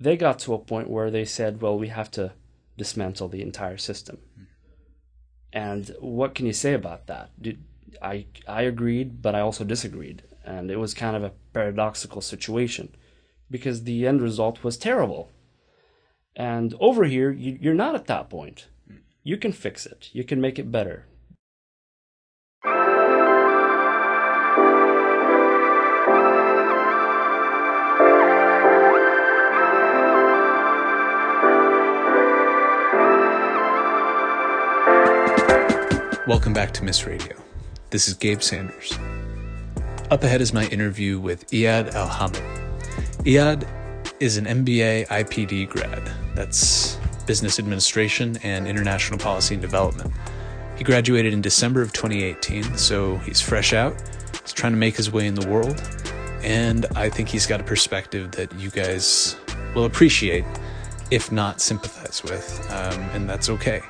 they got to a point where they said, well, we have to dismantle the entire system. And what can you say about that? I, I agreed, but I also disagreed. And it was kind of a paradoxical situation because the end result was terrible. And over here, you, you're not at that point. You can fix it, you can make it better. Welcome back to MIIS Radio. This is Gabe Sanders. Up ahead is my interview with Iyad Alhamid. Iyad is an MBA IPD grad. That's Business Administration and International Policy and Development. He graduated in December of 2018, so he's fresh out. He's trying to make his way in the world, and I think he's got a perspective that you guys will appreciate, if not sympathize with, um, and that's okay.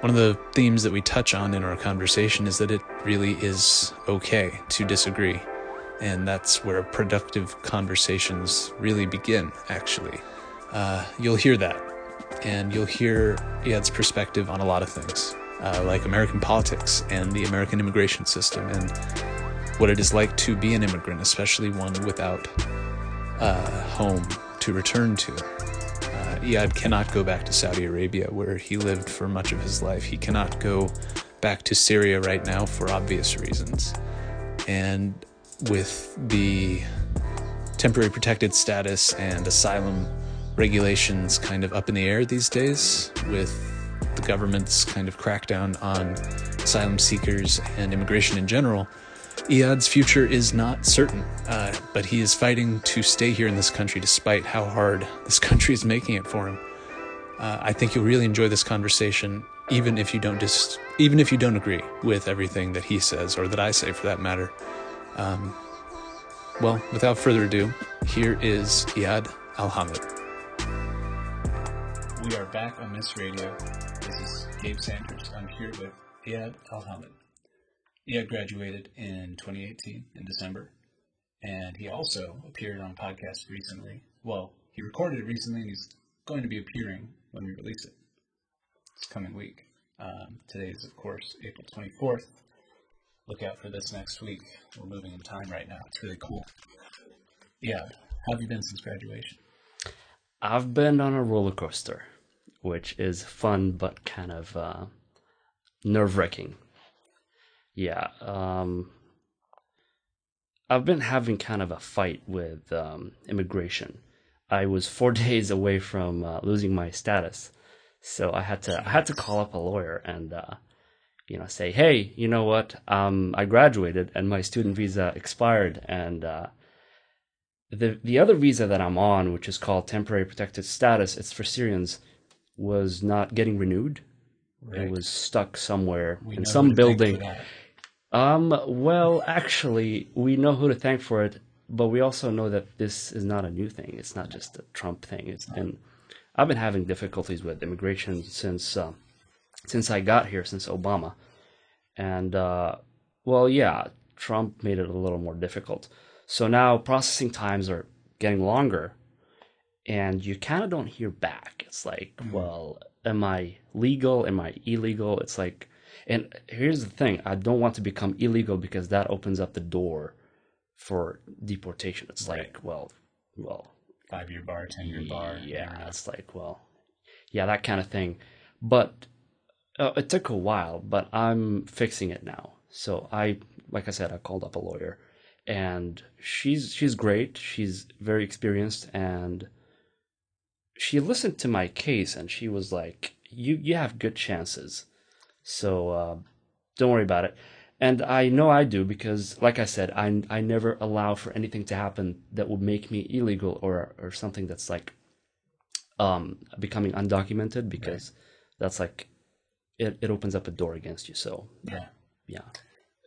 One of the themes that we touch on in our conversation is that it really is okay to disagree. And that's where productive conversations really begin, actually. Uh, you'll hear that. And you'll hear Iyad's perspective on a lot of things, uh, like American politics and the American immigration system and what it is like to be an immigrant, especially one without a uh, home to return to. Iyad cannot go back to Saudi Arabia, where he lived for much of his life. He cannot go back to Syria right now for obvious reasons. And with the temporary protected status and asylum regulations kind of up in the air these days, with the government's kind of crackdown on asylum seekers and immigration in general, Iyad's future is not certain, uh, but he is fighting to stay here in this country despite how hard this country is making it for him. Uh, I think you'll really enjoy this conversation, even if you don't dis- even if you don't agree with everything that he says or that I say, for that matter. Um, well, without further ado, here is Iyad Alhamid. We are back on MIIS Radio. This is Gabe Sanders. I'm here with Iyad Alhamid. He had graduated in 2018 in December, and he also appeared on a podcast recently. Well, he recorded it recently, and he's going to be appearing when we release it. It's coming week. Um, today is, of course, April 24th. Look out for this next week. We're moving in time right now. It's really cool. Yeah. How have you been since graduation? I've been on a roller coaster, which is fun but kind of uh, nerve wracking yeah, um, I've been having kind of a fight with um, immigration. I was four days away from uh, losing my status, so I had to I had to call up a lawyer and uh, you know say, hey, you know what? Um, I graduated and my student visa expired, and uh, the the other visa that I'm on, which is called temporary protected status, it's for Syrians, was not getting renewed. Right. It was stuck somewhere we in some building. Um, well, actually, we know who to thank for it, but we also know that this is not a new thing. It's not just a Trump thing. It's been, I've been having difficulties with immigration since, uh, since I got here, since Obama, and uh, well, yeah, Trump made it a little more difficult. So now processing times are getting longer, and you kind of don't hear back. It's like, mm-hmm. well, am I legal? Am I illegal? It's like and here's the thing I don't want to become illegal because that opens up the door for deportation. It's right. like, well, well, five year bar, 10 year bar. Yeah, it's like, well, yeah, that kind of thing. But uh, it took a while, but I'm fixing it now. So I, like I said, I called up a lawyer and she's she's great. She's very experienced and she listened to my case and she was like, "You you have good chances." So uh, don't worry about it. And I know I do because, like I said, I, I never allow for anything to happen that would make me illegal or, or something that's like um, becoming undocumented because right. that's like it, it opens up a door against you. So, yeah. Yeah.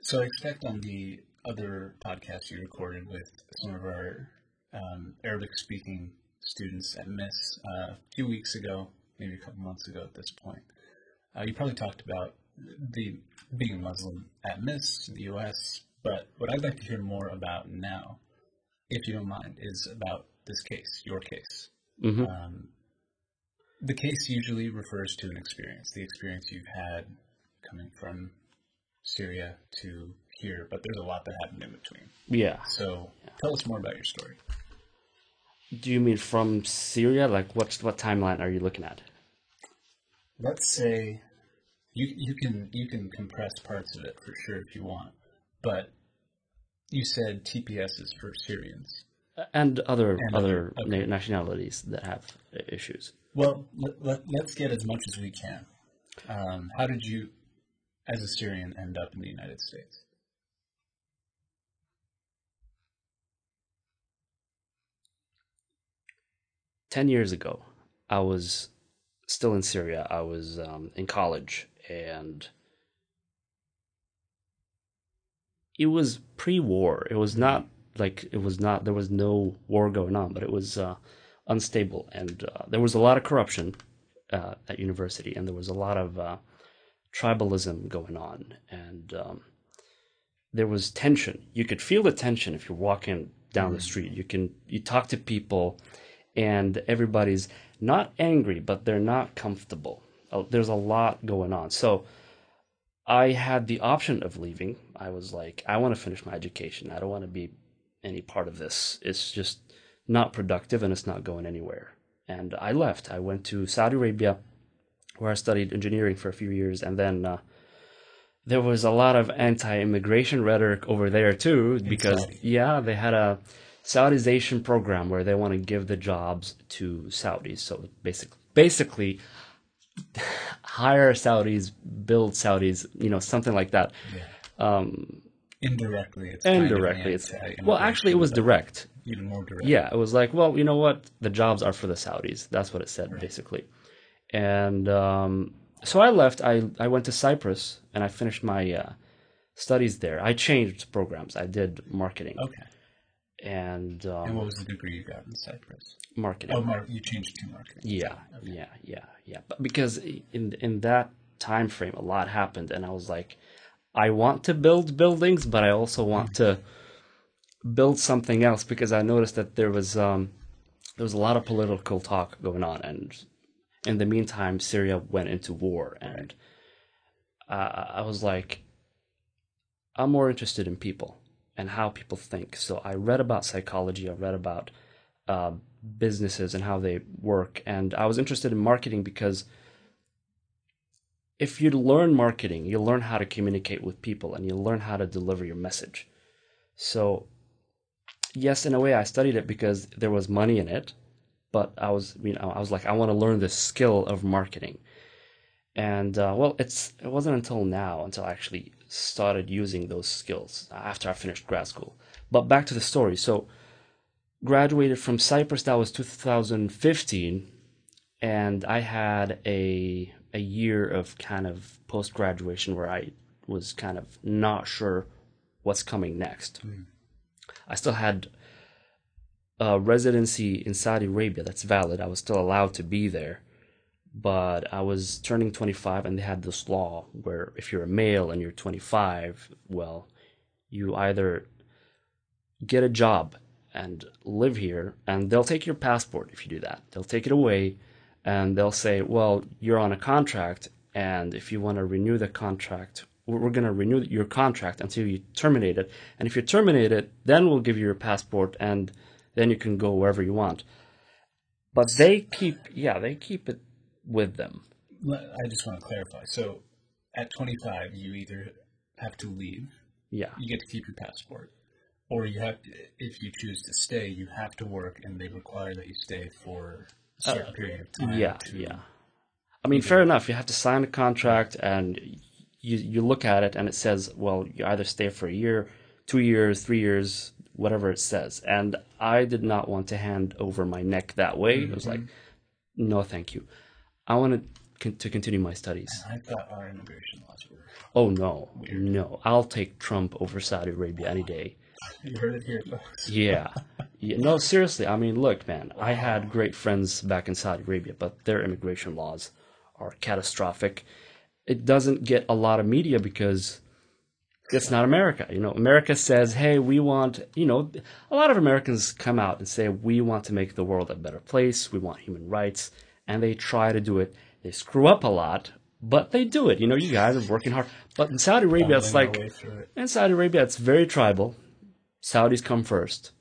So I expect on the other podcast you recorded with some of our um, Arabic speaking students at MIIS uh, a few weeks ago, maybe a couple months ago at this point, uh, you probably talked about the being Muslim at MIIS in the U.S., but what I'd like to hear more about now, if you don't mind, is about this case, your case. hmm Um, the case usually refers to an experience, the experience you've had coming from Syria to here, but there's a lot that happened in between. Yeah. So tell us more about your story. Do you mean from Syria? Like, what what timeline are you looking at? Let's say you you can you can compress parts of it for sure if you want, but you said TPS is for Syrians. And other And other other- okay. nationalities that have issues. Well, let, let, let's get as much as we can. Um, how did you, as a Syrian, end up in the United States? Ten years ago, I was still in Syria. I was um, in college, and it was pre-war. It was not like it was not. There was no war going on, but it was uh, unstable, and uh, there was a lot of corruption uh, at university, and there was a lot of uh, tribalism going on, and um, there was tension. You could feel the tension if you're walking down the street. You can you talk to people, and everybody's not angry, but they're not comfortable. Uh, There's a lot going on. So I had the option of leaving. I was like, I want to finish my education. I don't want to be any part of this. It's just not productive and it's not going anywhere. And I left. I went to Saudi Arabia, where I studied engineering for a few years, and then. Uh, there was a lot of anti-immigration rhetoric over there too because Saudi. yeah they had a saudization program where they want to give the jobs to saudis so basically basically hire saudis build saudis you know something like that um Indirectly, it's indirectly it's well actually it was direct even more direct. yeah, it was like, well, you know what? The jobs are for the Saudis. That's what it said, basically. And um, so I left. I, I went to Cyprus and I finished my uh, studies there. I changed programs. I did marketing Okay. And, um, And what was the degree you got in Cyprus? marketing. Oh, you changed to marketing. Yeah, yeah, yeah, yeah. But because in in that time frame, a lot happened, and I was like, I want to build buildings, but I also want to build something else because I noticed that there was um, there was a lot of political talk going on, and in the meantime, Syria went into war, and uh, I was like, I'm more interested in people and how people think. So I read about psychology. I read about uh, businesses and how they work, and I was interested in marketing because if you learn marketing, you learn how to communicate with people, and you learn how to deliver your message. So, yes, in a way, I studied it because there was money in it, but I was, you know, I was like, I want to learn the skill of marketing. And uh, well, it's it wasn't until now until I actually started using those skills after I finished grad school. But back to the story. So, graduated from Cyprus. That was 2015, and I had a a year of kind of post graduation where I was kind of not sure what's coming next. Hmm. I still had a residency in Saudi Arabia that's valid. I was still allowed to be there, but I was turning 25, and they had this law where if you're a male and you're 25, well, you either get a job and live here, and they'll take your passport if you do that. They'll take it away, and they'll say, "Well, you're on a contract, and if you want to renew the contract, we're going to renew your contract until you terminate it. And if you terminate it, then we'll give you your passport, and then you can go wherever you want." But they keep, yeah, they keep it with them. I just want to clarify. So, at 25, you either have to leave, Yeah, you get to keep your passport, or you have, to, if you choose to stay, you have to work, and they require that you stay for a certain period of time. Uh, yeah, to, yeah. I mean, fair enough. You have to sign a contract, and you you look at it, and it says, well, you either stay for a year, two years, three years, whatever it says. And I did not want to hand over my neck that way. It was like, no, thank you. I want to con- to continue my studies. I thought our immigration laws were. Oh no, no, I'll take Trump over Saudi Arabia any day. You heard it here, folks. Yeah. yeah. No, seriously. I mean, look, man, I had great friends back in Saudi Arabia, but their immigration laws are catastrophic. It doesn't get a lot of media because It's not America. You know, America says, hey, we want, you know, a lot of Americans come out and say, we want to make the world a better place. We want human rights. And they try to do it. They screw up a lot, but they do it. You know, you guys are working hard. But in Saudi Arabia, it's like, our way through it. in Saudi Arabia, it's very tribal. Saudis come first.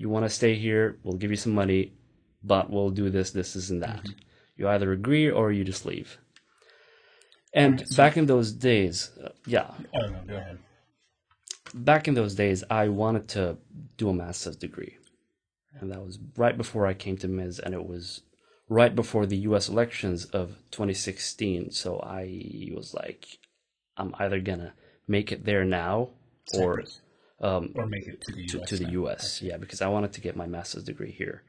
You want to stay here, we'll give you some money, but we'll do this, this, this, and that. You either agree or you just leave. And back in those days, uh, yeah, Oh no, go ahead. back in those days, I wanted to do a master's degree. And that was right before I came to MIIS. and it was right before the US elections of 2016. So I was like, I'm either gonna make it there now or um, or make it to the to, US. to the. US. Yeah, because I wanted to get my master's degree here.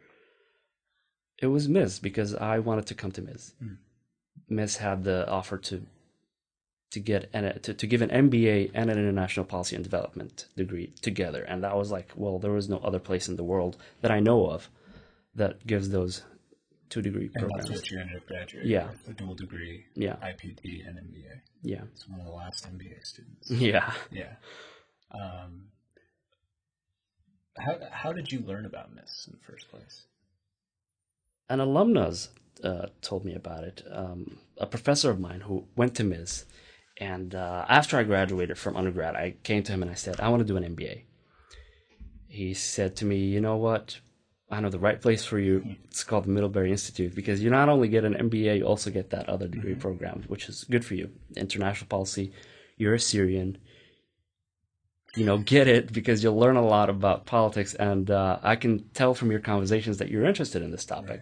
It was MIIS. because I wanted to come to MIIS. Mm. MIIS. had the offer to to get an to, to give an MBA and an international policy and development degree together, and that was like, well, there was no other place in the world that I know of that gives those two degree And that's programs. what you ended up graduating Yeah. with, a dual degree, Yeah, IPD and MBA. yeah, It's one of the last MBA students. yeah. Yeah. Um, how how did you learn about MIIS in the first place? an alumnus uh, told me about it. Um, a professor of mine who went to MIIS. And uh, after I graduated from undergrad, I came to him and I said, I want to do an MBA. He said to me, You know what? I know the right place for you. It's called the Middlebury Institute because you not only get an MBA, you also get that other degree program, which is good for you. International policy. You're a Syrian. You know, get it because you'll learn a lot about politics. And uh, I can tell from your conversations that you're interested in this topic.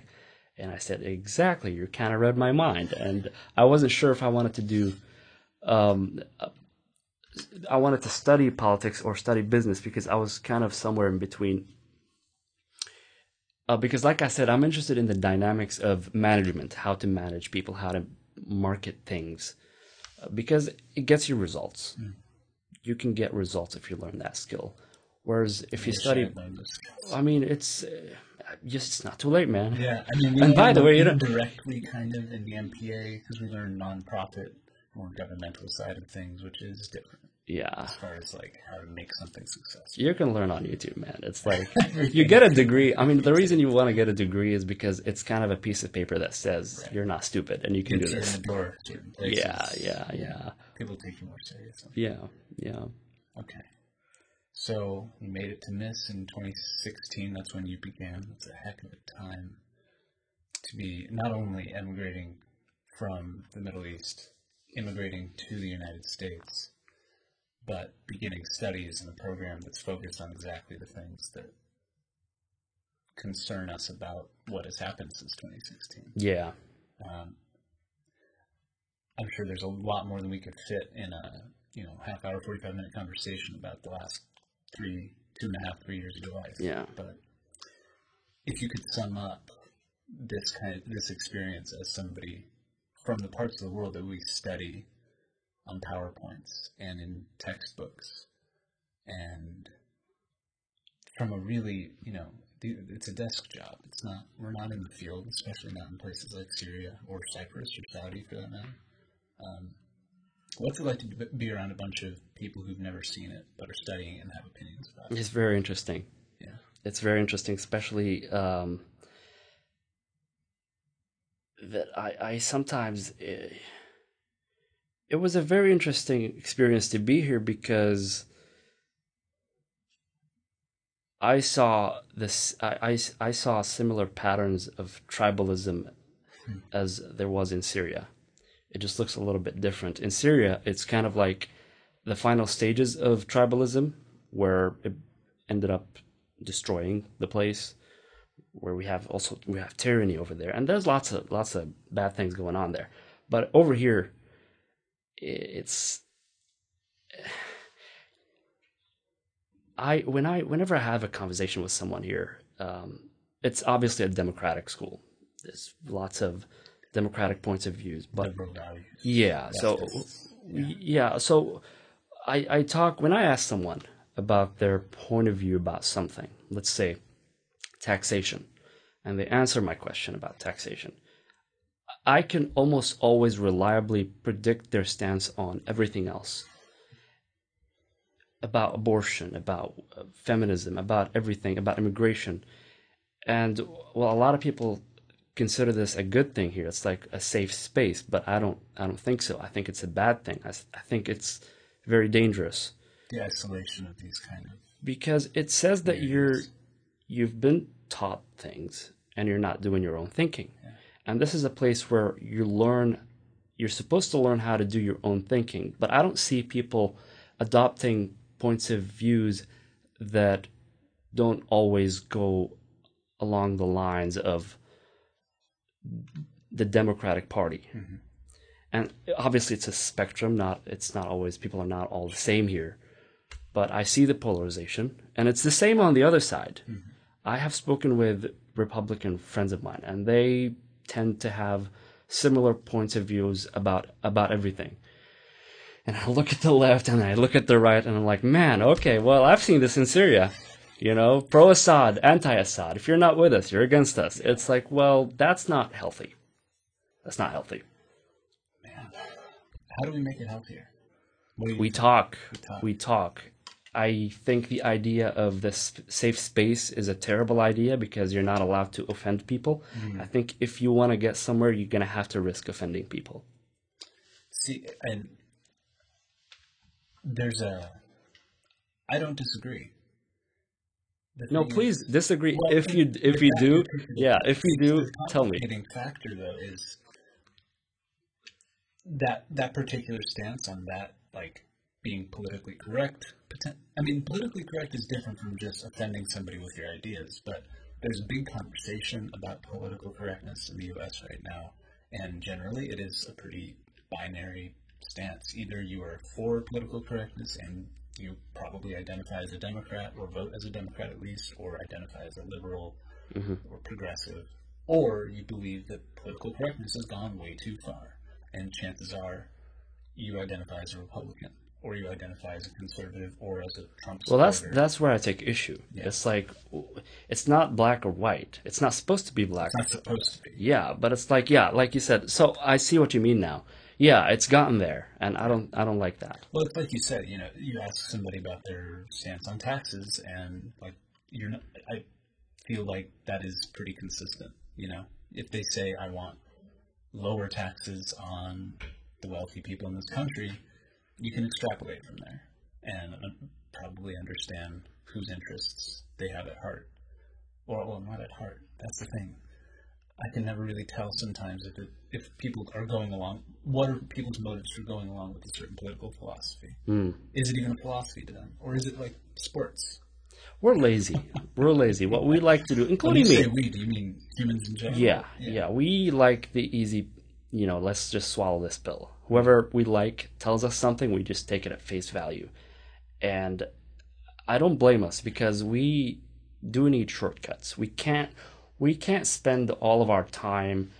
And I said, Exactly. You kind of read my mind. And I wasn't sure if I wanted to do um, I wanted to study politics or study business because I was kind of somewhere in between. Uh, because, like I said, I'm interested in the dynamics of management, how to manage people, how to market things, uh, because it gets you results. You can get results if you learn that skill. Whereas if you study, had learned those skills. I mean, it's uh, just it's not too late, man. Yeah, I mean, we And by the way, you know- indirectly kind of in the MPA because we learned nonprofit, more governmental side of things, which is different Yeah. as far as like how to make something successful. you can learn on YouTube, man. It's like you get a degree. I mean, the reason you want to get a degree is because it's kind of a piece of paper that says you're not stupid and you can do Gets in this. door to certain places. Yeah, yeah, yeah, People take you more seriously. yeah, yeah. Okay. So you made it to MIIS in 2016. That's when you began. That's a heck of a time to be not only emigrating from the Middle East, immigrating to the United States, but beginning studies in a program that's focused on exactly the things that concern us about what has happened since 2016. Yeah, Um, I'm sure there's a lot more than we could fit in a you know half hour, 45 minute conversation about the last three, two and a half, three years of your life. Yeah. But if you could sum up this kind of this experience as somebody from the parts of the world that we study on PowerPoints and in textbooks, and from a really you know it's a desk job. It's not we're not in the field, especially not in places like Syria or Cyprus or Saudi for that matter. Um, what's it like to be- around a bunch of people who've never seen it but are studying it and have opinions about it? it's very interesting. Yeah. It's very interesting, especially um, that I, I sometimes. eh, it was a very interesting experience to be here because I saw this. I, I, I saw similar patterns of tribalism hmm. as there was in Syria. It just looks a little bit different. In Syria, it's kind of like the final stages of tribalism, where it ended up destroying the place. Where we have also we have tyranny over there, and there's lots of lots of bad things going on there. But over here, it's I when I whenever I have a conversation with someone here, um, it's obviously a democratic school. There's lots of democratic points of views, but yeah, so Leftists, yeah. so I I talk when I ask someone about their point of view about something, let's say taxation, and they answer my question about taxation. I can almost always reliably predict their stance on everything else. about abortion, about uh, feminism, about everything, about immigration. And well, a lot of people consider this a good thing here. It's like a safe space, but I don't. I don't think so. I think it's a bad thing. I, I think it's very dangerous. The isolation of these kind of because it says that you're you've been taught things and you're not doing your own thinking. Yeah. And this is a place where you learn. You're supposed to learn how to do your own thinking, but I don't see people adopting points of views that don't always go along the lines of the Democratic Party. Mm-hmm. And obviously it's a spectrum, not it's not always people are not all the same here. But I see the polarization and it's the same on the other side. Mm-hmm. I have spoken with Republican friends of mine and they tend to have similar points of views about about everything. And I look at the left and I look at the right and I'm like, man, okay, well, I've seen this in Syria. You know, pro Assad, anti Assad. If you're not with us, you're against us. It's like, well, that's not healthy. That's not healthy. Man, how do we make it healthier? We talk, we talk. We talk. I think the idea of this safe space is a terrible idea because you're not allowed to offend people. Mm. I think if you want to get somewhere, you're going to have to risk offending people. See, and there's a. I don't disagree. No, please disagree. Well, if you if you do, yeah, if you do, tell me. The factor though is that that particular stance on that, like being politically correct. I mean, politically correct is different from just offending somebody with your ideas, but there's a big conversation about political correctness in the U.S. right now, and generally it is a pretty binary stance. Either you are for political correctness and you probably identify as a Democrat or vote as a Democrat at least, or identify as a liberal mm-hmm. or progressive, or you believe that political correctness has gone way too far, and chances are you identify as a Republican or you identify as a conservative or as a Trump supporter. Well, that's that's where I take issue. Yeah. It's like it's not black or white. It's not supposed to be black. It's not supposed to be. Yeah, but it's like yeah, like you said. So I see what you mean now yeah, it's gotten there, and I don't I don't like that. Well, it's like you said, you know, you ask somebody about their stance on taxes, and like you're not. I feel like that is pretty consistent. You know, if they say I want lower taxes on the wealthy people in this country, you can extrapolate from there and probably understand whose interests they have at heart, or well, not at heart. That's the thing. I can never really tell sometimes if it, if people are going along. What are people's motives for going along with a certain political philosophy? Mm. Is it even a philosophy to them, or is it like sports? We're lazy. We're lazy. What we like to do, including me. Say we, do you mean humans in general? Yeah, yeah, yeah. We like the easy. You know, let's just swallow this pill. Whoever we like tells us something, we just take it at face value, and I don't blame us because we do need shortcuts. We can't we can't spend all of our time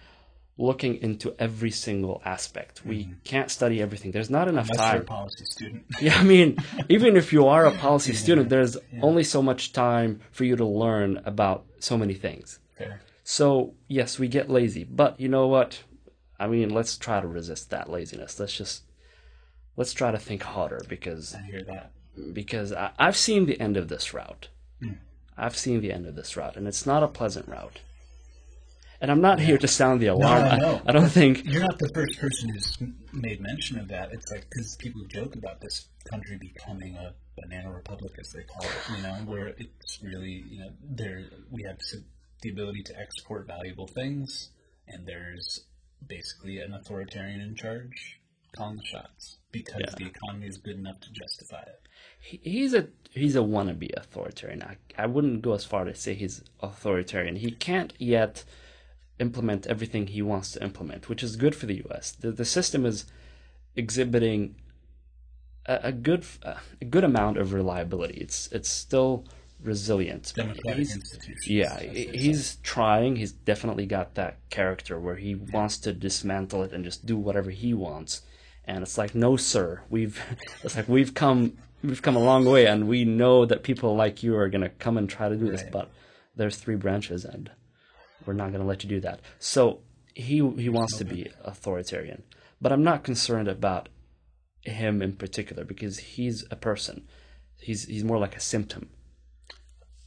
looking into every single aspect. We mm-hmm. can't study everything. There's not enough Unless time. a policy student. yeah, I mean, even if you are a policy yeah, student, there's yeah. only so much time for you to learn about so many things. Fair. So yes, we get lazy, but you know what? I mean, let's try to resist that laziness. Let's just let's try to think harder because I hear that because I, have seen the end of this route. Mm. I've seen the end of this route, and it's not a pleasant route. And I'm not yeah. here to sound the alarm. No, no. I, I, don't think you're not the first person who's made mention of that. It's like because people joke about this country becoming a banana republic, as they call it. You know, where it's really you know there we have the ability to export valuable things, and there's basically an authoritarian in charge calling the shots because yeah. the economy is good enough to justify it. he's a he's a wannabe authoritarian. I, I wouldn't go as far to say he's authoritarian. He can't yet implement everything he wants to implement, which is good for the U.S. The the system is exhibiting a, a good a good amount of reliability. It's it's still resilient. He's, yeah, he's trying. He's definitely got that character where he yeah. wants to dismantle it and just do whatever he wants. And it's like, no, sir. We've it's like we've come we've come a long way, and we know that people like you are gonna come and try to do right. this, but there's three branches, and we're not gonna let you do that. So he he wants to be authoritarian, but I'm not concerned about him in particular because he's a person. he's he's more like a symptom.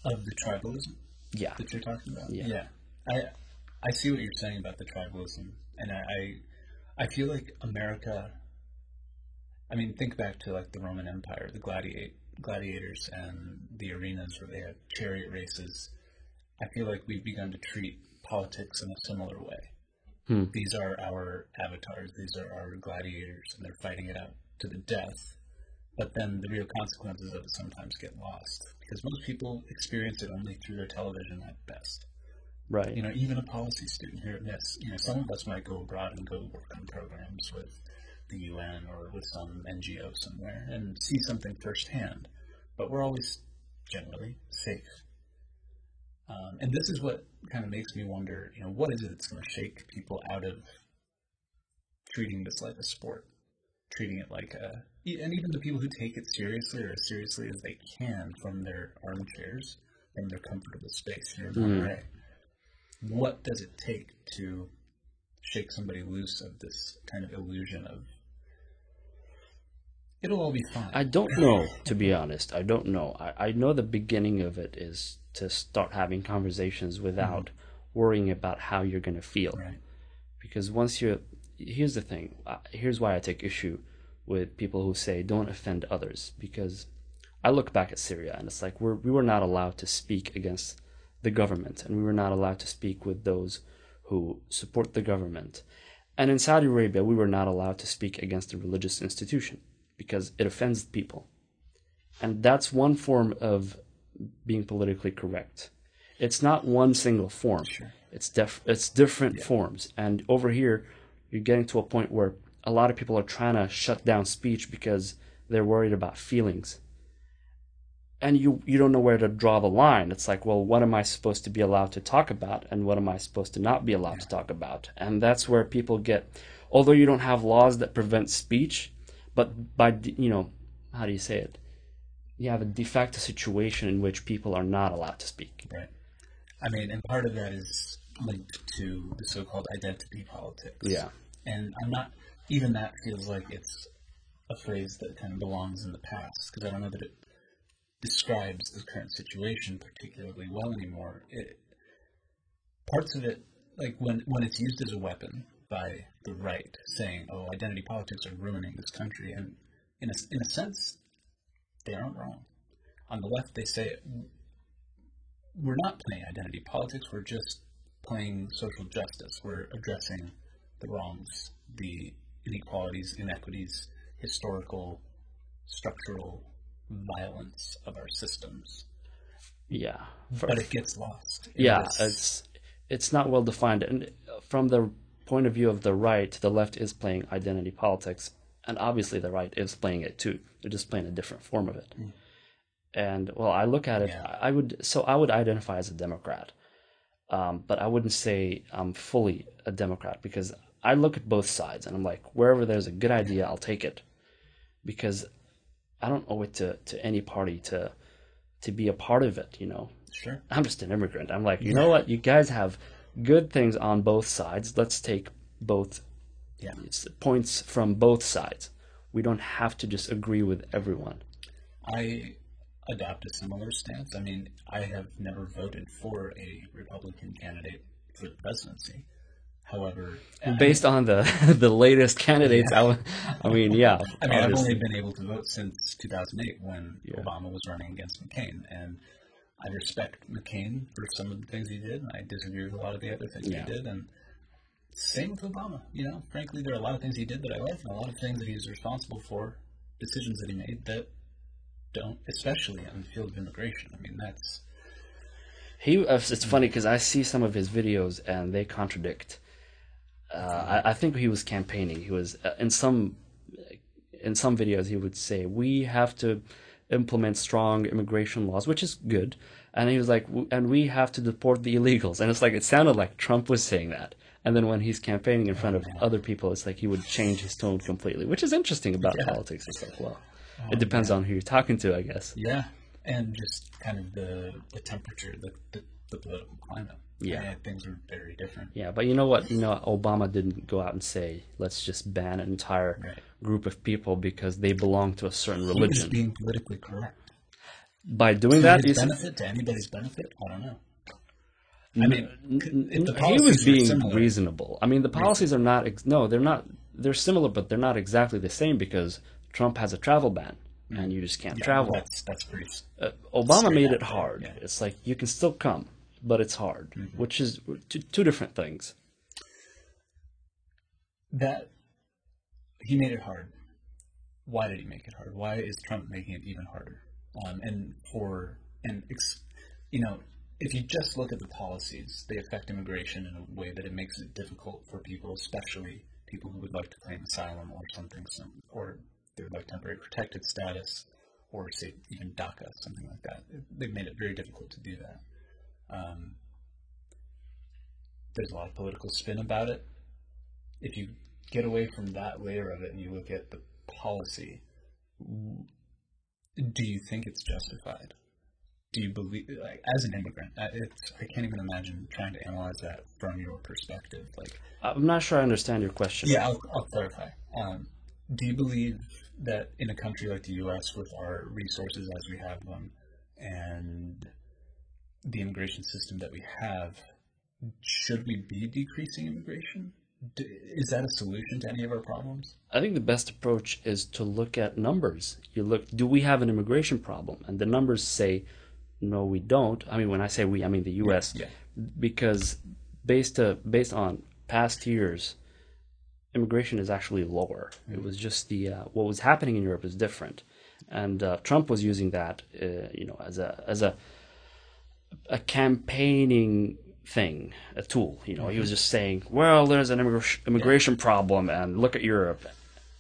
Of the tribalism Yeah. that you're talking about. Yeah. I I see what you're saying about the tribalism, and I I, I feel like America. I mean, think back to like the Roman Empire, the gladiate gladiators, and the arenas where they had chariot races. I feel like we've begun to treat politics in a similar way. Hmm. These are our avatars. These are our gladiators, and they're fighting it out to the death. But then the real consequences of it sometimes get lost because most people experience it only through their television at best. Right. You know, even a policy student here at MIIS, you know, some of us might go abroad and go work on programs with the UN or with some NGO somewhere and see something firsthand, but we're always generally safe. Um, and this is what kind of makes me wonder, you know, what is it that's going to shake people out of treating this like a sport, treating it like a, and even the people who take it seriously or as seriously as they can from their armchairs, from their comfortable space here in Monterey. Hmm. What does it take to shake somebody loose of this kind of illusion of it'll all be fine? I don't know, to be honest. I don't know. I, I know the beginning of it is to start having conversations without mm-hmm. worrying about how you're going to feel. right. Because once you're. Here's the thing. Here's why I take issue with people who say don't offend others. Because I look back at Syria and it's like we're, we were not allowed to speak against the government and we were not allowed to speak with those who support the government. And in Saudi Arabia, we were not allowed to speak against a religious institution because it offends people. And that's one form of being politically correct. It's not one single form. Sure. It's def- it's different forms. And over here, you're getting to a point where a lot of people are trying to shut down speech because they're worried about feelings. And you you don't know where to draw the line. It's like, well, what am I supposed to be allowed to talk about and what am I supposed to not be allowed to talk about? And that's where people get although you don't have laws that prevent speech, but by you know, how do you say it? You have a de facto situation in which people are not allowed to speak. Right. I mean, and part of that is linked to the so-called identity politics. Yeah. And I'm not, even that feels like it's a phrase that kind of belongs in the past because I don't know that it describes the current situation particularly well anymore. It, parts of it, like when, when it's used as a weapon by the right, saying, oh, identity politics are ruining this country, and in a, in a sense, they aren't wrong. On the left, they say we're not playing identity politics, we're just playing social justice. We're addressing the wrongs, the inequalities, inequities, historical, structural violence of our systems. Yeah. For- But it gets lost. yeah, this- it's it's not well defined. And from the point of view of the right, the left is playing identity politics, and obviously the right is playing it too. They're just playing a different form of it. And well, I look at it. Yeah. I would so I would identify as a Democrat, um, but I wouldn't say I'm fully a Democrat because I look at both sides and I'm like, wherever there's a good idea, I'll take it, because I don't owe it to, to any party to to be a part of it. You know, Sure. I'm just an immigrant. I'm like, you know what? You guys have good things on both sides. Let's take both Yeah. points from both sides. We don't have to just agree with everyone. I adopt a similar stance. I mean, I have never voted for a Republican candidate for the presidency. However, I mean- Based on the the latest candidates, I mean, yeah, I mean, I've only been able to vote since 2008 when Yeah. Obama was running against McCain, and I respect McCain for some of the things he did, and I disagree with a lot of the other things Yeah. he did, and same with Obama. You know, frankly, there are a lot of things he did that I like, and a lot of things that he's responsible for, decisions that he made that don't, especially in the field of immigration. I mean, that's He, uh, it's funny because I see some of his videos and they contradict. Uh, I, I think he was campaigning. He was uh, in some in some videos he would say we have to implement strong immigration laws, which is good. And he was like, "W- and we have to deport the illegals. And it's like it sounded like Trump was saying that. And then when he's campaigning in front of other people, it's like he would change his tone completely, which is interesting about Yeah. politics. It's like, well, it depends on who you're talking to, I guess. yeah, and just kind of the the temperature, the the, the political climate. Yeah. Mean, things are very different. Yeah, but you know what? You know, Obama didn't go out and say, "Let's just ban an entire Right. group of people because they belong to a certain He was religion." being politically correct. by doing To that, his benefit, to anybody's benefit, I don't know. I mean, N- if the he was being similar- reasonable. I mean, the policies are not. Ex- no, they're not. They're similar, but they're not exactly the same because Trump has a travel ban, and you just can't yeah, travel. That's that's pretty. Uh, Obama made it hard. yeah. It's like you can still come, but it's hard, which is two, two different things. That he made it hard. Why did he make it hard? Why is Trump making it even harder? Um, and for and ex, you know, if you just look at the policies, they affect immigration in a way that it makes it difficult for people, especially people who would like to claim asylum or something, some, or they would like temporary protected status, or say even DACA, something like that. They've made it very difficult to do that. Um, there's a lot of political spin about it. If you get away from that layer of it and you look at the policy, do you think it's justified? Do you believe, like, as an immigrant, I- it's, I can't even imagine trying to analyze that from your perspective. Like, I'm not sure I understand your question. yeah, I'll, I'll clarify. Um, do you believe that in a country like the U.S., with our resources as we have them, and the immigration system that we have, should we be decreasing immigration? Is that a solution to any of our problems? I think the best approach is to look at numbers. You look, do we have an immigration problem? And the numbers say, no, we don't. I mean, when I say we, I mean the U.S. Yeah. Because based to, based on past years, immigration is actually lower. It was just the uh, what was happening in Europe is different, and uh, Trump was using that, uh, you know, as a as a a campaigning thing, a tool. You know, he was just saying, "Well, there's an immigra- immigration problem, and look at Europe,"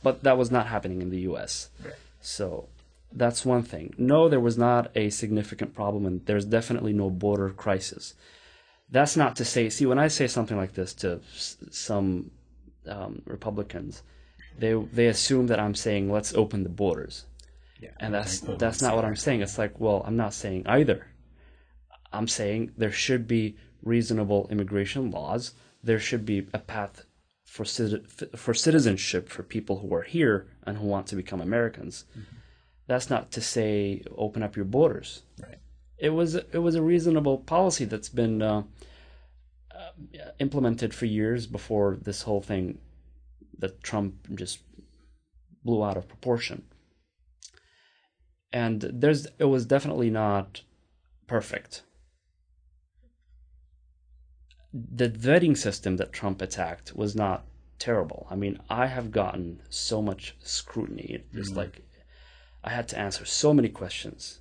but that was not happening in the U.S. Right. So that's one thing. No, there was not a significant problem, and there's definitely no border crisis. That's not to say. See, when I say something like this to s- some um, Republicans, they they assume that I'm saying let's open the borders, Yeah. and that's that's not what I'm saying. It's like, well, I'm not saying either. I'm saying there should be reasonable immigration laws. There should be a path for for citizenship for people who are here and who want to become Americans. That's not to say open up your borders. Right. It was it was a reasonable policy that's been uh, uh, implemented for years before this whole thing that Trump just blew out of proportion. And there's it was definitely not perfect. The vetting system that Trump attacked was not terrible. I mean, I have gotten so much scrutiny. It's like I had to answer so many questions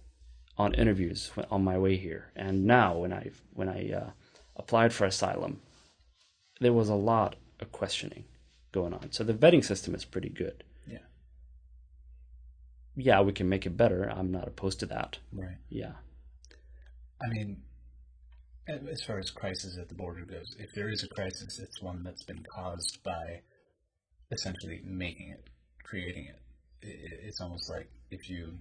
on interviews on my way here, and now when I when I uh, applied for asylum, there was a lot of questioning going on. So the vetting system is pretty good. Yeah. Yeah, we can make it better. I'm not opposed to that. Right. Yeah. I mean, as far as crisis at the border goes, if there is a crisis, it's one that's been caused by essentially making it, creating it. It's almost like if you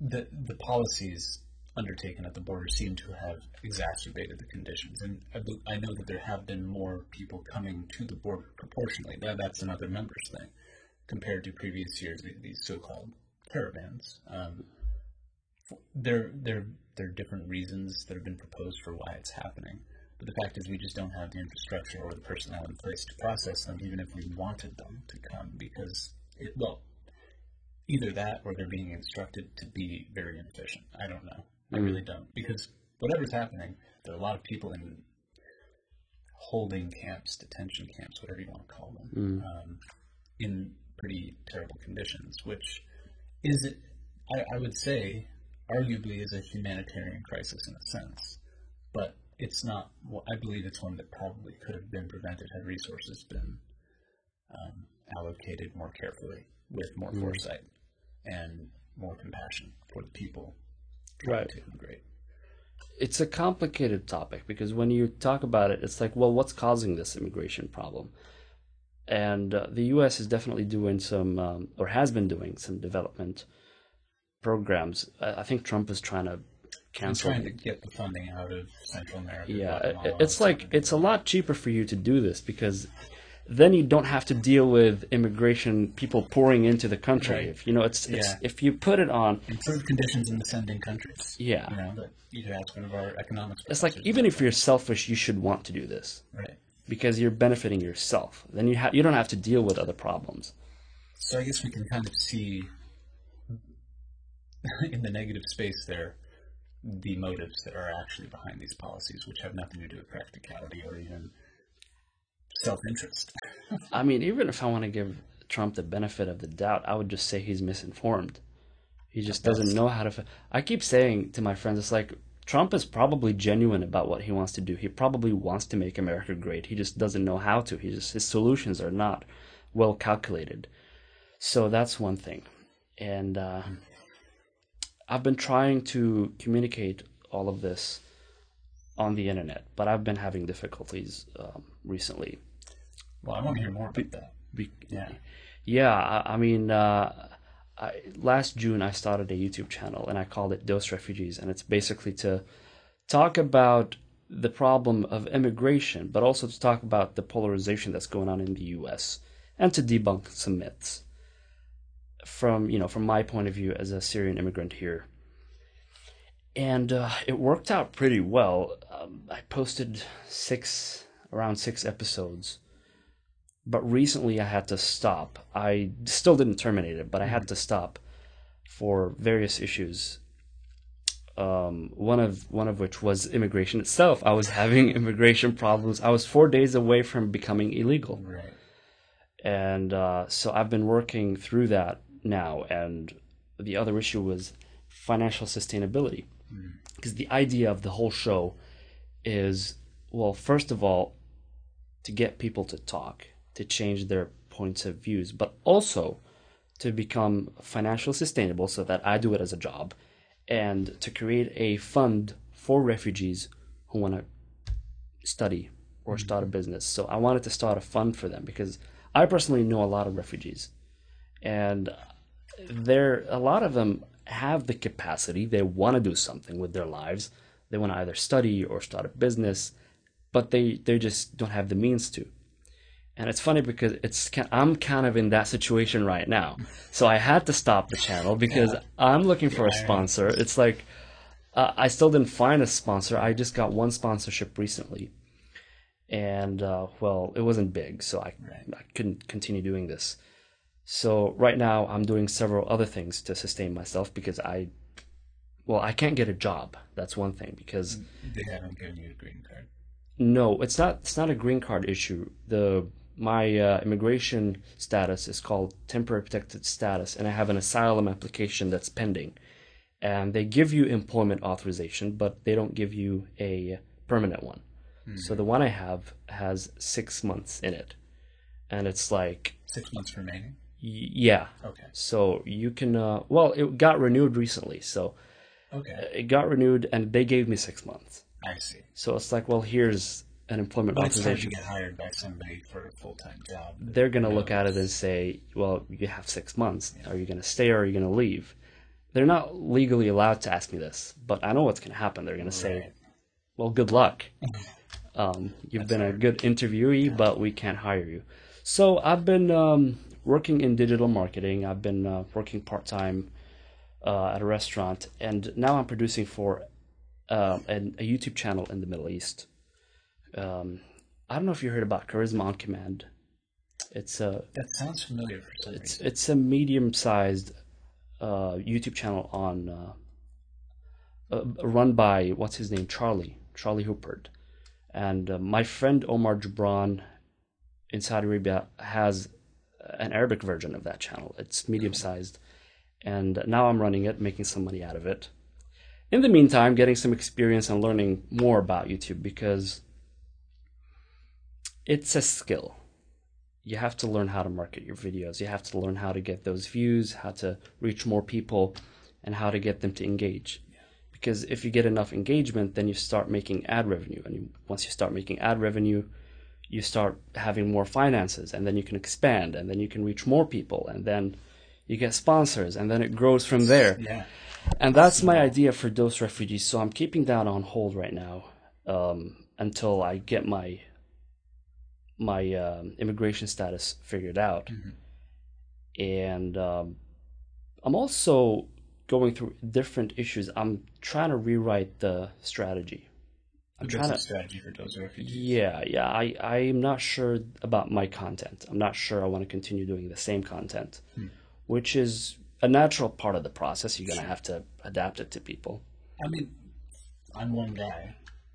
the the policies undertaken at the border seem to have exacerbated the conditions, and I, know that there have been more people coming to the border proportionally. That that's another numbers thing compared to previous years. These so-called caravans. Um, there there there are different reasons that have been proposed for why it's happening. But the fact is, we just don't have the infrastructure or the personnel in place to process them, even if we wanted them to come, because it, well, either that or they're being instructed to be very inefficient. I don't know. I really don't, because whatever's happening, there are a lot of people in holding camps, detention camps, whatever you want to call them, um, in pretty terrible conditions, which is, I, I would say, arguably is a humanitarian crisis in a sense, but it's not. Well, I believe it's one that probably could have been prevented had resources been um, allocated more carefully, with more foresight and more compassion for the people Right. to immigrate. it's a complicated topic because when you talk about it, it's like, well, what's causing this immigration problem? And uh, the U.S. is definitely doing some, um, or has been doing some development programs. I, I think Trump is trying to I'm cancel. trying to get the funding out of Central America. yeah, it's like it's a lot cheaper for you to do this because then you don't have to deal with immigration people pouring into the country. Right. If you know, it's, it's if you put it on, Improve conditions in the sending countries. Yeah. You know, that you ask one of our economics. it's like even if you're selfish, you should want to do this. Right. because you're benefiting yourself. Then you have you don't have to deal with other problems. So I guess we can kind of see in the negative space there the motives that are actually behind these policies, which have nothing to do with practicality or even self-interest. I mean, even if I want to give Trump the benefit of the doubt, I would just say he's misinformed. He just doesn't know how to. F- I keep saying to my friends, it's like Trump is probably genuine about what he wants to do. He probably wants to make America great. He just doesn't know how to. He just his solutions are not well calculated. So that's one thing, and uh, I've been trying to communicate all of this on the internet, but I've been having difficulties um, recently. Well, I want to hear more about that. Be- Yeah. yeah, I, I mean, uh, I, last June I started a YouTube channel and I called it Dose Refugees, and it's basically to talk about the problem of immigration, but also to talk about the polarization that's going on in the U.S. and to debunk some myths from you know from my point of view as a Syrian immigrant here. And uh, it worked out pretty well. Um, I posted six around six episodes but recently I had to stop. I still didn't terminate it, but I had to stop for various issues. Um, one of one of which was immigration itself. I was having immigration problems. I was four days away from becoming illegal, Right. and uh, so I've been working through that now. And the other issue was financial sustainability, mm. because the idea of the whole show is well, first of all, to get people to talk, to change their points of views, but also to become financially sustainable so that I do it as a job and to create a fund for refugees who want to study or start a mm-hmm. business. So I wanted to start a fund for them because I personally know a lot of refugees and there a lot of them have the capacity they want to do something with their lives they want to either study or start a business but they they just don't have the means to and it's funny because it's I'm kind of in that situation right now. So I had to stop the channel because I'm looking for a sponsor. It's like uh, I still didn't find a sponsor. I just got one sponsorship recently, and uh, well, it wasn't big, so I I couldn't continue doing this. So right now I'm doing several other things to sustain myself because I, well, I can't get a job. That's one thing because They haven't given you a green card. no, it's not. It's not a green card issue. The my uh, immigration status is called temporary protected status, and I have an asylum application that's pending. And they give you employment authorization, but they don't give you a permanent one. So the one I have has six months in it, and it's like, Six months remaining. Yeah. Okay. So you can. Uh, well, it got renewed recently, so Okay. it got renewed, and they gave me six months. I see. So it's like, well, here's an employment But it's hard to get hired by somebody for a full-time job. they're going to look at it and say, well, you have six months. Are you going to stay or are you going to leave? They're not legally allowed to ask me this, but I know what's going to happen. They're going to say, well, good luck. Um, you've been a good interviewee, but we can't hire you. So I've been um, working in digital marketing. I've been uh, working part time uh, at a restaurant, and now I'm producing for uh, an, a YouTube channel in the Middle East. Um, I don't know if you heard about Charisma on Command. It's a That sounds familiar for some it's reason. it's a medium sized uh, YouTube channel on uh, uh, run by what's his name Charlie Charlie Houpert, and uh, my friend Omar Jabran in Saudi Arabia has an Arabic version of that channel. It's medium sized, and now I'm running it, making some money out of it. In the meantime, getting some experience and learning more about YouTube because it's a skill you have to learn how to market your videos. You have to learn how to get those views, how to reach more people, and how to get them to engage. Because if you get enough engagement, then you start making ad revenue. And once you start making ad revenue, you start having more finances, and then you can expand, and then you can reach more people, and then you get sponsors, and then it grows from there. Yeah. And that's my idea for Dose Refugees. So I'm keeping that on hold right now um, until I get my my um, immigration status figured out, and um, I'm also going through different issues. I'm trying to rewrite the strategy. I'm trying a to. strategy for those refugees. Yeah, yeah. I I'm not sure about my content. I'm not sure I want to continue doing the same content, hmm. which is a natural part of the process. You're gonna have to adapt it to people. I mean, I'm one guy,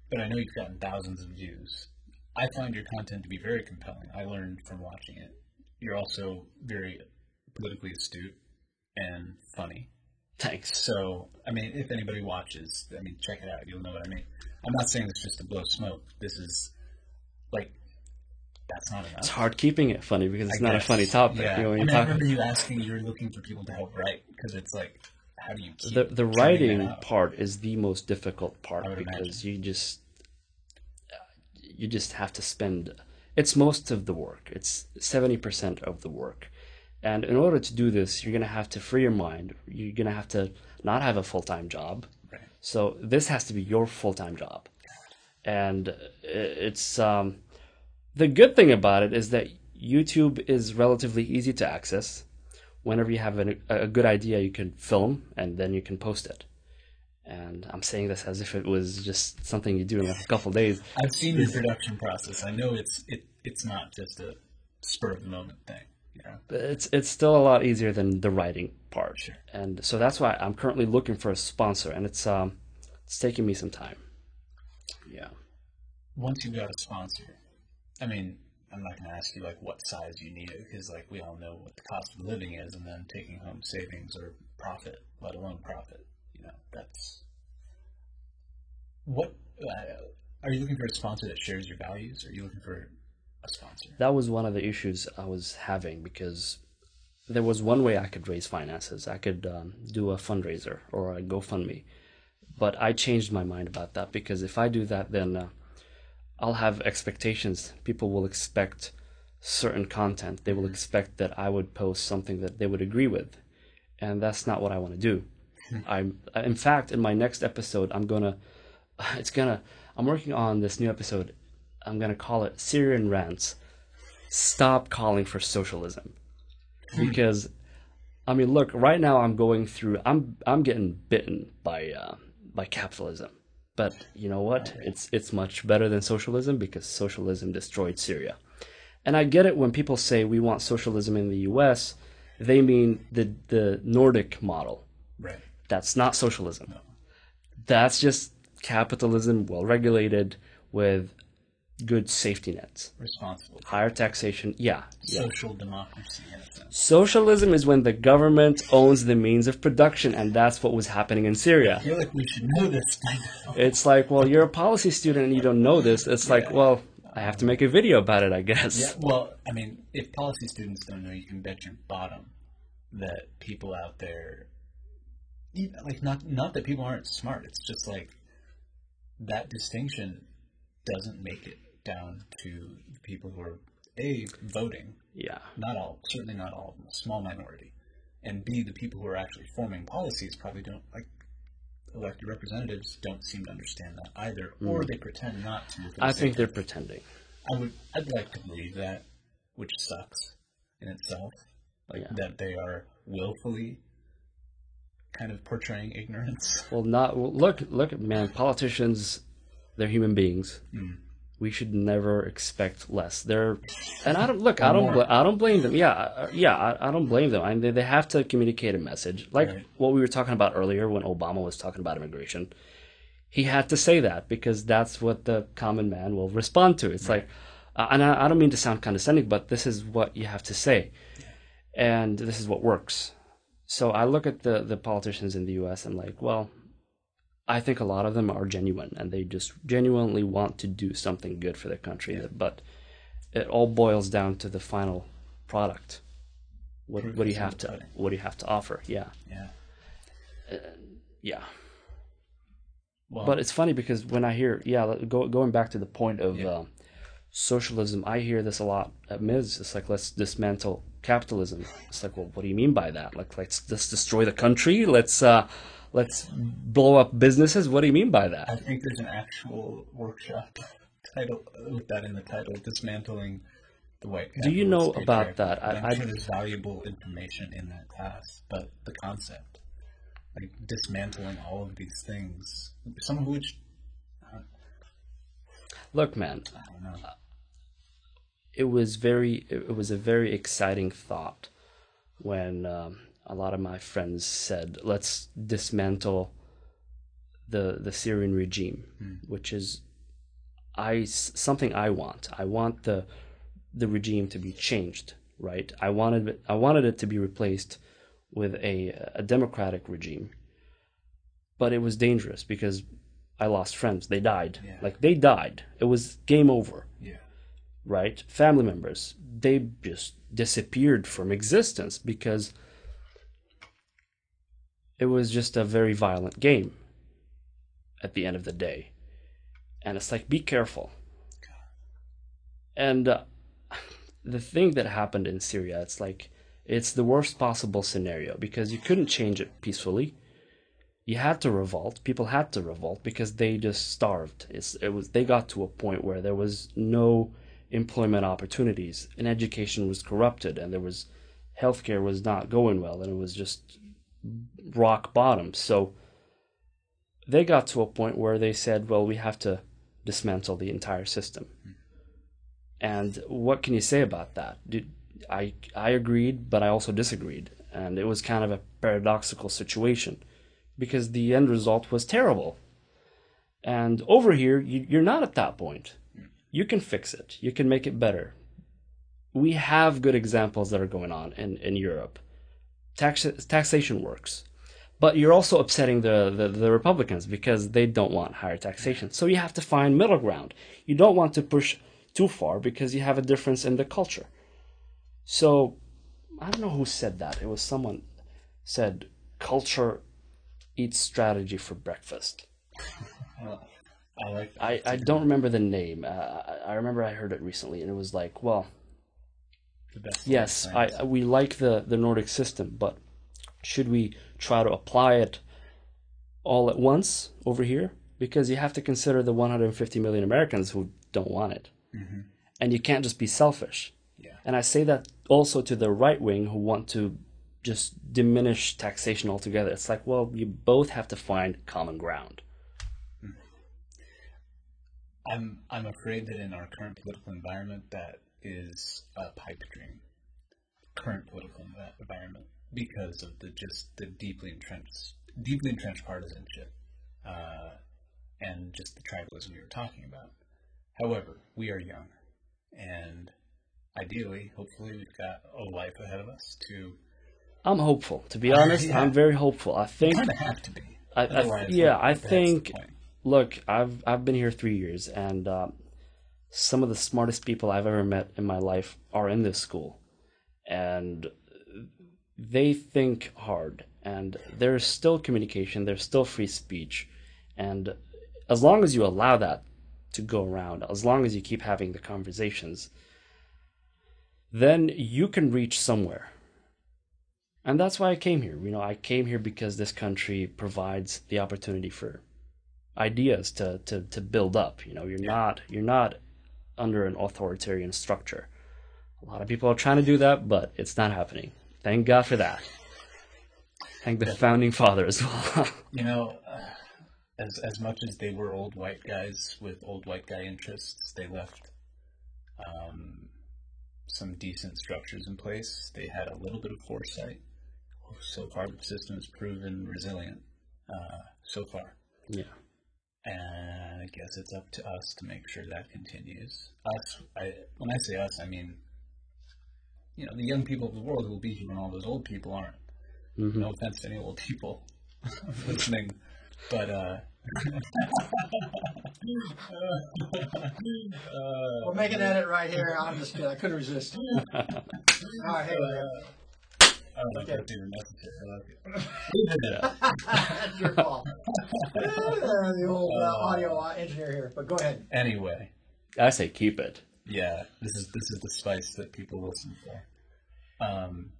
but I know you've gotten thousands of views. I find your content to be very compelling. I learned from watching it. You're also very politically astute and funny. Thanks. So, I mean, if anybody watches, I mean, check it out. You'll know what I mean. I'm not saying this just to blow smoke. This is like that's not enough. It's hard keeping it funny because it's I not a funny topic. Yeah. You know, I, mean, I remember you asking. You were looking for people to help write because it's like, how do you keep the the writing part is the most difficult part because you just you just have to spend it's most of the work it's 70% of the work and in order to do this you're going to have to free your mind you're going to have to not have a full-time job Right. so this has to be your full-time job and it's um, the good thing about it is that youtube is relatively easy to access whenever you have an, a good idea, you can film and then you can post it. And I'm saying this as if it was just something you do in like a couple days. I've seen your production process. I know it's it it's not just a spur of the moment thing. It's it's still a lot easier than the writing part. Sure. And so that's why I'm currently looking for a sponsor, and it's um it's taking me some time. Yeah. Once you've got a sponsor, I mean, I'm not going to ask you like what size you need it because like we all know what the cost of living is, and then taking home savings or profit, let alone profit. You know, that's what. Uh, are you looking for a sponsor that shares your values? Or are you looking for a sponsor? That was one of the issues I was having because there was one way I could raise finances. I could um, do a fundraiser or a GoFundMe. But I changed my mind about that because if I do that, then uh, I'll have expectations. People will expect certain content. They will expect that I would post something that they would agree with. And that's not what I want to do. I'm, in fact, in my next episode, I'm gonna, it's gonna, I'm working on this new episode. I'm gonna call it Syrian Rants. Stop calling for socialism. Because, I mean, look, right now I'm going through, I'm, I'm getting bitten by, uh, by capitalism. But you know what? It's, it's much better than socialism because socialism destroyed Syria. And I get it when people say we want socialism in the U.S. They mean the the Nordic model. Right. That's not socialism. That's just capitalism, well regulated, with good safety nets, Responsible. higher taxation. Yeah, yeah. Social democracy a sense. Socialism is when the government owns the means of production, and that's what was happening in Syria. I feel like we should know this. It's like, well, you're a policy student and you don't know this. It's like, well, I have to make a video about it, I guess. Yeah, well, I mean, if policy students don't know, you can bet your bottom that people out there, like, not not that people aren't smart. It's just like that distinction doesn't make it down to the people who are a voting. Yeah. Not all, certainly not all of them, a small minority, and b the people who are actually forming policies probably don't like. Elected representatives don't seem to understand that either, or they pretend not to. I think they're pretending. I would I'd like to believe that, which sucks in itself, Oh, yeah. that they are willfully kind of portraying ignorance. Well, not well, look, look, man. Politicians, they're human beings. Hmm. We should never expect less. They're, and I don't look. I don't. Bl- I don't blame them. Yeah, uh, yeah. I, I don't blame them. I mean, they, they have to communicate a message, like Right. what we were talking about earlier when Obama was talking about immigration. He had to say that because that's what the common man will respond to. It's like, uh, and I, I don't mean to sound condescending, but this is what you have to say, and this is what works. So I look at the the politicians in the U.S. and like, well, I think a lot of them are genuine and they just genuinely want to do something good for their country. But it all boils down to the final product. What, what do you have to. What do you have to offer? Yeah, Yeah. yeah. Well, But it's funny because when I hear, yeah, go, going back to the point of Yeah. uh, socialism, I hear this a lot at MIIS. It's like let's dismantle capitalism. It's like, well, what do you mean by that? Like let's let's destroy the country. Let's uh, let's blow up businesses. What do you mean by that? I think there's an actual workshop title with that in the title, dismantling the white. Do you know about that? I- sure there's valuable information in that class, but the concept, like dismantling all of these things, some of which Look, man, I don't know. it was very it was a very exciting thought when um, a lot of my friends said let's dismantle the the Syrian regime hmm. which is I something I want. I want the the regime to be changed right? I wanted it, I wanted it to be replaced with a a democratic regime but it was dangerous because I lost friends. They died. Yeah. like they died. It was game over. Yeah, right? Family members, they just disappeared from existence because it was just a very violent game at the end of the day. And it's like, be careful. And uh, the thing that happened in Syria, it's like, it's the worst possible scenario because you couldn't change it peacefully. You had to revolt. People had to revolt because they just starved. It's, it was they got to a point where there was no employment opportunities and education was corrupted and there was healthcare was not going well and it was just rock bottom. So they got to a point where they said, well, we have to dismantle the entire system. And what can you say about that? Did, I I agreed, but I also disagreed, and it was kind of a paradoxical situation because the end result was terrible. And over here, you, you're not at that point. You can fix it. You can make it better. We have good examples that are going on in, in Europe. Tax, taxation works. But you're also upsetting the, the, the Republicans because they don't want higher taxation. So you have to find middle ground. You don't want to push too far because you have a difference in the culture. So I don't know who said that. It was someone said culture eats strategy for breakfast. well, I like. I, I don't remember the name. Uh, I- I remember I heard it recently, and it was like, well, The best yes, I we like the the Nordic system, but should we try to apply it all at once over here? Because you have to consider the 150 million Americans who don't want it, Mhm. and you can't just be selfish. Yeah. And I say that also to the right wing who want to just diminish taxation altogether. It's like, well, you both have to find common ground. I'm I'm afraid that in our current political environment, that is a pipe dream. Current political environment, because of the just the deeply entrenched, deeply entrenched partisanship, uh, and just the tribalism you were talking about. However, we are young, and ideally, hopefully, we've got a life ahead of us to I'm hopeful. To be honest, Yeah. I'm very hopeful. I think kind of have to be. I, I, yeah, I think. Look, I've I've been here three years, and um, some of the smartest people I've ever met in my life are in this school, and they think hard, and there's still communication, there's still free speech, and as long as you allow that to go around, as long as you keep having the conversations, then you can reach somewhere. And that's why I came here. You know, I came here because this country provides the opportunity for ideas to, to, to build up. You know, you're not you're not under an authoritarian structure. A lot of people are trying to do that, but it's not happening. Thank God for that. Thank the founding father as well. You know, uh, as as much as they were old white guys with old white guy interests, they left um, some decent structures in place. They had a little bit of foresight. So far, the system has proven resilient. Uh, so far, yeah. And I guess it's up to us to make sure that continues. Us, I, when I say us, I mean, you know, the young people of the world who will be here when all those old people aren't. Mhm. No offense to any old people listening, but uh, We'll make an edit right here. I'm just kidding. I couldn't resist. All right, hey, I don't know if that's even necessary. I like it. that's your fault. Uh, the old uh, audio uh, engineer here, but go ahead. Anyway, I say keep it. yeah, this is this is the spice that people listen for. Um,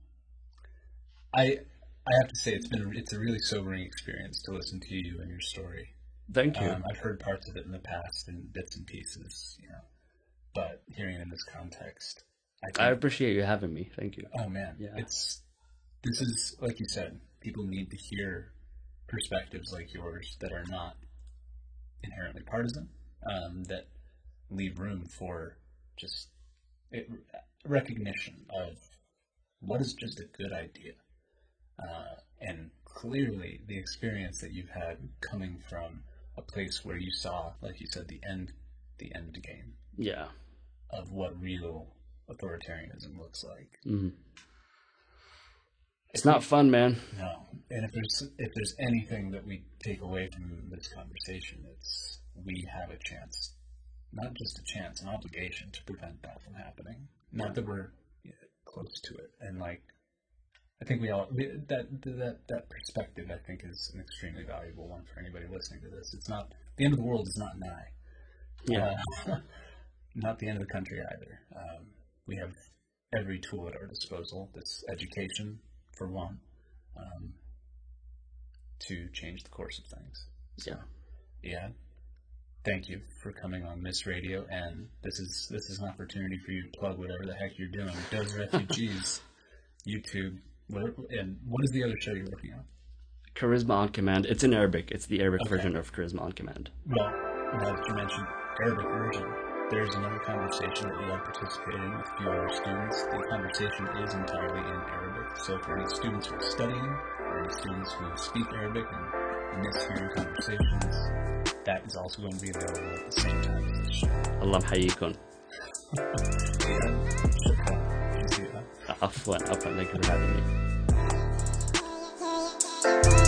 I I have to say it's been it's a really sobering experience to listen to you and your story Thank you. Um, I've heard parts of it in the past in bits and pieces, you know, but hearing it in this context, I think, I appreciate you having me. Thank you. oh man, Yeah. it's this is like you said, people need to hear perspectives like yours that are not inherently partisan, um, that leave room for just it, recognition of what is just a good idea, uh, and clearly the experience that you've had coming from a place where you saw, like you said, the end, the end game Yeah. of what real authoritarianism looks like. Mhm. It's not fun, man. No, and if there's if there's anything that we take away from this conversation, it's we have a chance, not just a chance, an obligation to prevent that from happening. Not that we're close to it, and like I think we all that that that perspective I think is an extremely valuable one for anybody listening to this. It's not the end of the world is not nigh. Yeah. Uh, not the end of the country either. Um, we have every tool at our disposal. This education, for one, um, to change the course of things. Yeah. Yeah. Thank you for coming on MIIS Radio, and this is this is an opportunity for you to plug whatever the heck you're doing. Does refugees, YouTube, what, and what is the other show you're working on? Charisma on Command. It's in Arabic. It's the Arabic Okay. version of Charisma on Command. Well, now that you mentioned Arabic version, there's another conversation that you are participating in with a few other students. The conversation is entirely in Arabic, so for any students who are studying, or any students who speak Arabic and miss hearing conversations, that is also going to be available at the same time as this show. Allah محييكم. Yeah, shukran. Thank you. عفوا عفوا. Thank you for having me.